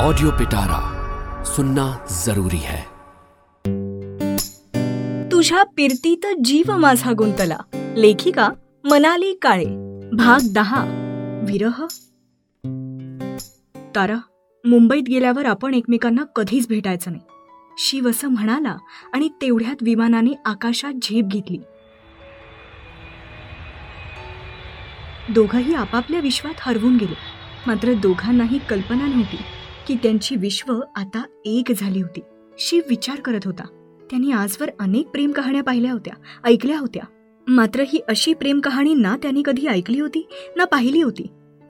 Audio पिटारा सुनना जरूरी है। तुझ्या पिरतीत जीव माझा गुंतला. लेखिका मनाली काळे. भाग दहा. विरह. तारा मुंबईत गेल्यावर आपण एकमेकांना कधीच भेटायचं नाही. शिव असं म्हणाला आणि तेवढ्यात विमानाने आकाशात झेप घेतली. दोघंही आपापल्या विश्वात हरवून गेले. मात्र दोघांनाही कल्पना नव्हती. की त्यांची विश्व आता एक झाली होती. शिव विचार करत होता. त्यांनी आजवर अनेक प्रेम कहाण्या पाहिल्या होत्या ऐकल्या होत्या. मात्र ही अशी प्रेम कहाणी ना त्यांनी कधी ऐकली होती ना पाहिली होती.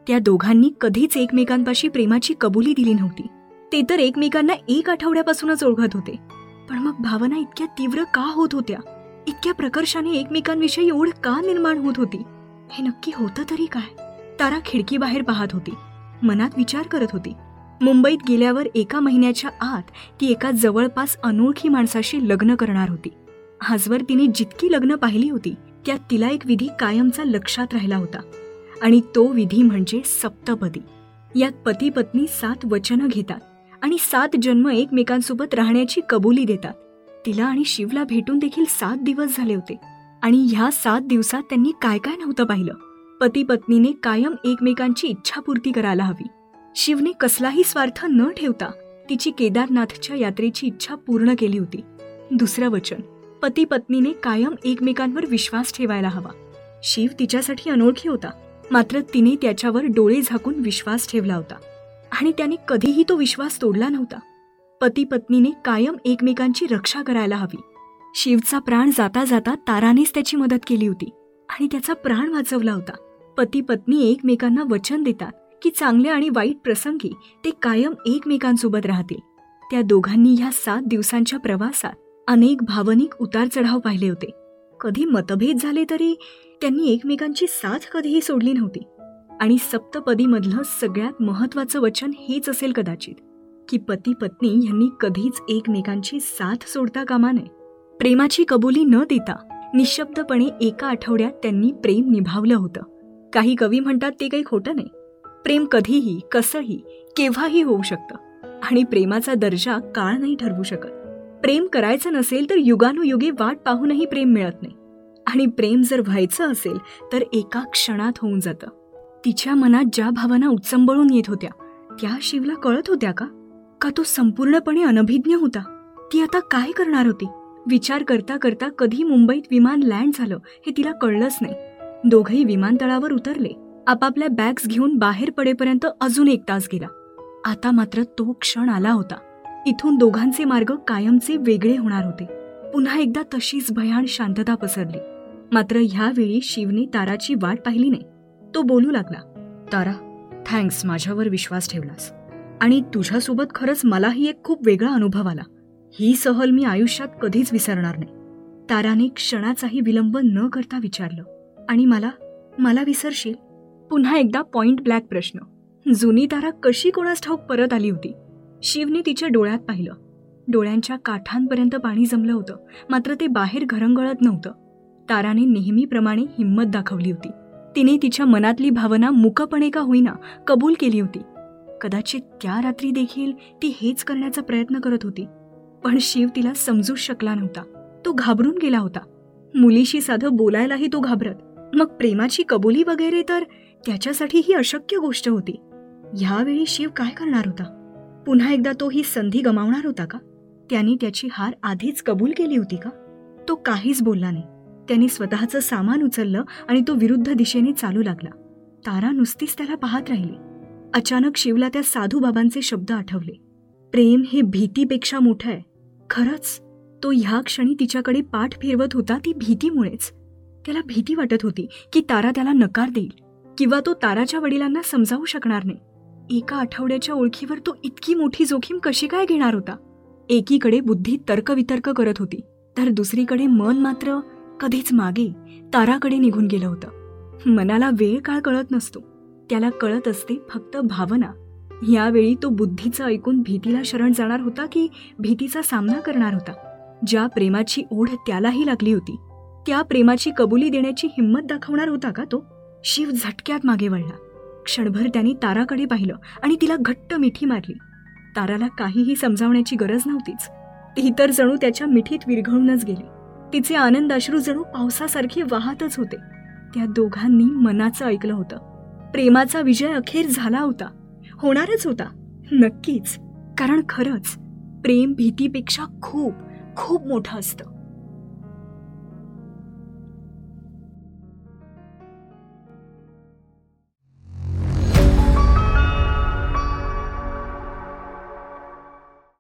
त्या दोघांनी कधीच एकमेकांपाशी प्रेमाची कबुली दिली नव्हती. ते तर एकमेकांना एक आठवड्यापासूनच ओळखत होते. पण मग भावना इतक्या तीव्र का होत होत्या? इतक्या प्रकर्षाने एकमेकांविषयी ओढ का निर्माण होत होती? हे नक्की होतं तरी काय? तारा खिडकी बाहेर पाहत होती. मनात विचार करत होती. मुंबईत गेल्यावर एका महिन्याच्या आत ती एका जवळपास अनोळखी माणसाशी लग्न करणार होती. आजवर तिने जितकी लग्न पाहिली होती त्यात तिला एक विधी कायमचा लक्षात राहिला होता. आणि तो विधी म्हणजे सप्तपदी. यात पती पत्नी सात वचनं घेतात आणि सात जन्म एकमेकांसोबत राहण्याची कबुली देतात. तिला आणि शिवला भेटून देखील सात दिवस झाले होते. आणि ह्या सात दिवसात त्यांनी काय काय नव्हतं पाहिलं. पती पत्नीने कायम एकमेकांची इच्छापूर्ती करायला हवी. शिवने कसलाही स्वार्थ न ठेवता तिची केदारनाथच्या यात्रेची इच्छा पूर्ण केली होती. दुसरं वचन पती पत्नीने कायम एकमेकांवर विश्वास ठेवायला हवा. शिव तिच्यासाठी अनोळखी होता मात्र तिने त्याच्यावर डोळे झाकून विश्वास ठेवला होता. आणि त्याने कधीही तो विश्वास तोडला नव्हता. पती पत्नीने कायम एकमेकांची रक्षा करायला हवी. शिवचा प्राण जाता जाता तारानेच त्याची मदत केली होती आणि त्याचा प्राण वाचवला होता. पती पत्नी एकमेकांना वचन देतात की चांगल्या आणि वाईट प्रसंगी ते कायम एकमेकांसोबत राहतील. त्या दोघांनी ह्या सात दिवसांच्या प्रवासात अनेक भावनिक उतार चढाव पाहिले होते. कधी मतभेद झाले तरी त्यांनी एकमेकांची साथ कधीही सोडली नव्हती. आणि सप्तपदीमधलं सगळ्यात महत्वाचं वचन हेच असेल कदाचित की पती पत्नी यांनी कधीच एकमेकांची साथ सोडता कामा नये. प्रेमाची कबुली न देता निशब्दपणे एका आठवड्यात त्यांनी प्रेम निभावलं होतं. काही कवी म्हणतात ते काही खोटं नाही. प्रेम कधीही कसंही केव्हाही होऊ शकतं. आणि प्रेमाचा दर्जा काळ नाही ठरवू शकत. प्रेम करायचं नसेल तर युगानुयुगे वाट पाहूनही प्रेम मिळत नाही. आणि प्रेम जर व्हायचं असेल तर एका क्षणात होऊन जातं. तिच्या मनात ज्या भावना उत्संबळून येत होत्या त्या शिवला कळत होत्या का? का तो संपूर्णपणे अनभिज्ञ होता? ती आता काय करणार होती? विचार करता करता कधी मुंबईत विमान लँड झालं हे तिला कळलंच नाही. दोघही विमानतळावर उतरले. आपापल्या बॅग्स घेऊन बाहेर पडेपर्यंत अजून एक तास गेला. आता मात्र तो क्षण आला होता. इथून दोघांचे मार्ग कायमचे वेगळे होणार होते. पुन्हा एकदा तशीच भयान शांतता पसरली. मात्र ह्यावेळी शिवने ताराची वाट पाहिली नाही. तो बोलू लागला तारा थँक्स माझ्यावर विश्वास ठेवलास. आणि तुझ्यासोबत खरंच मलाही एक खूप वेगळा अनुभव आला. ही सहल मी आयुष्यात कधीच विसरणार नाही. ताराने क्षणाचाही विलंब न करता विचारलं आणि मला मला विसरशील? पुन्हा एकदा पॉइंट ब्लॅक प्रश्न. जुनी तारा कशी कोणास ठाऊक परत आली होती? शिवने तिच्या डोळ्यात पाहिलं. डोळ्यांच्या काठांपर्यंत पाणी जमलं होतं मात्र ते बाहेर घरंगळत नव्हतं. ताराने नेहमीप्रमाणे हिंमत दाखवली होती. तिने तिच्या मनातली भावना मुकपणे का होईना कबूल केली होती. कदाचित त्या रात्री देखील ती हेच करण्याचा प्रयत्न करत होती. पण शिव तिला समजूच शकला नव्हता. तो घाबरून गेला होता. मुलीशी साधं बोलायलाही तो घाबरत. मग प्रेमाची कबुली वगैरे तर त्याच्यासाठी ही अशक्य गोष्ट होती. ह्यावेळी शिव काय करणार होता? पुन्हा एकदा तो ही संधी गमावणार होता का? त्याने त्याची हार आधीच कबूल केली होती का? तो काहीच बोलला नाही. त्यांनी स्वतःचं सामान उचललं आणि तो विरुद्ध दिशेने चालू लागला. तारा नुसतीच त्याला पाहत राहिली. अचानक शिवला त्या साधू बाबांचे शब्द आठवले. प्रेम हे भीतीपेक्षा मोठं आहे. खरंच तो ह्या क्षणी तिच्याकडे पाठ फिरवत होता ती भीतीमुळेच. त्याला भीती वाटत होती की तारा त्याला नकार देईल. किंवा तो ताराच्या वडिलांना समजावू शकणार नाही. एका आठवड्याच्या ओळखीवर तो इतकी मोठी जोखीम कशी काय घेणार होता? एकीकडे बुद्धी तर्कवितर्क करत होती तर दुसरीकडे मन मात्र कधीच मागे ताराकडे निघून गेलं होतं. मनाला वेळ काळ कळत नसतो. त्याला कळत असते फक्त भावना. यावेळी तो बुद्धीचं ऐकून भीतीला शरण जाणार होता की भीतीचा सामना करणार होता? ज्या प्रेमाची ओढ त्यालाही लागली होती. त्या प्रेमाची कबुली देण्याची हिंमत दाखवणार होता का तो? शिव झटक्यात मागे वळला. क्षणभर त्यांनी ताराकडे पाहिलं आणि तिला घट्ट मिठी मारली. ताराला काहीही समजावण्याची गरज नव्हतीच. ती तर जणू त्याच्या मिठीत विरघळूनच गेली. तिचे आनंदाश्रू जणू पावसासारखे वाहतच होते. त्या दोघांनी मनाचं ऐकलं होतं. प्रेमाचा विजय अखेर झाला होता. होणारच होता. नक्कीच. कारण खरंच प्रेम भीतीपेक्षा खूप खूप मोठं असतं.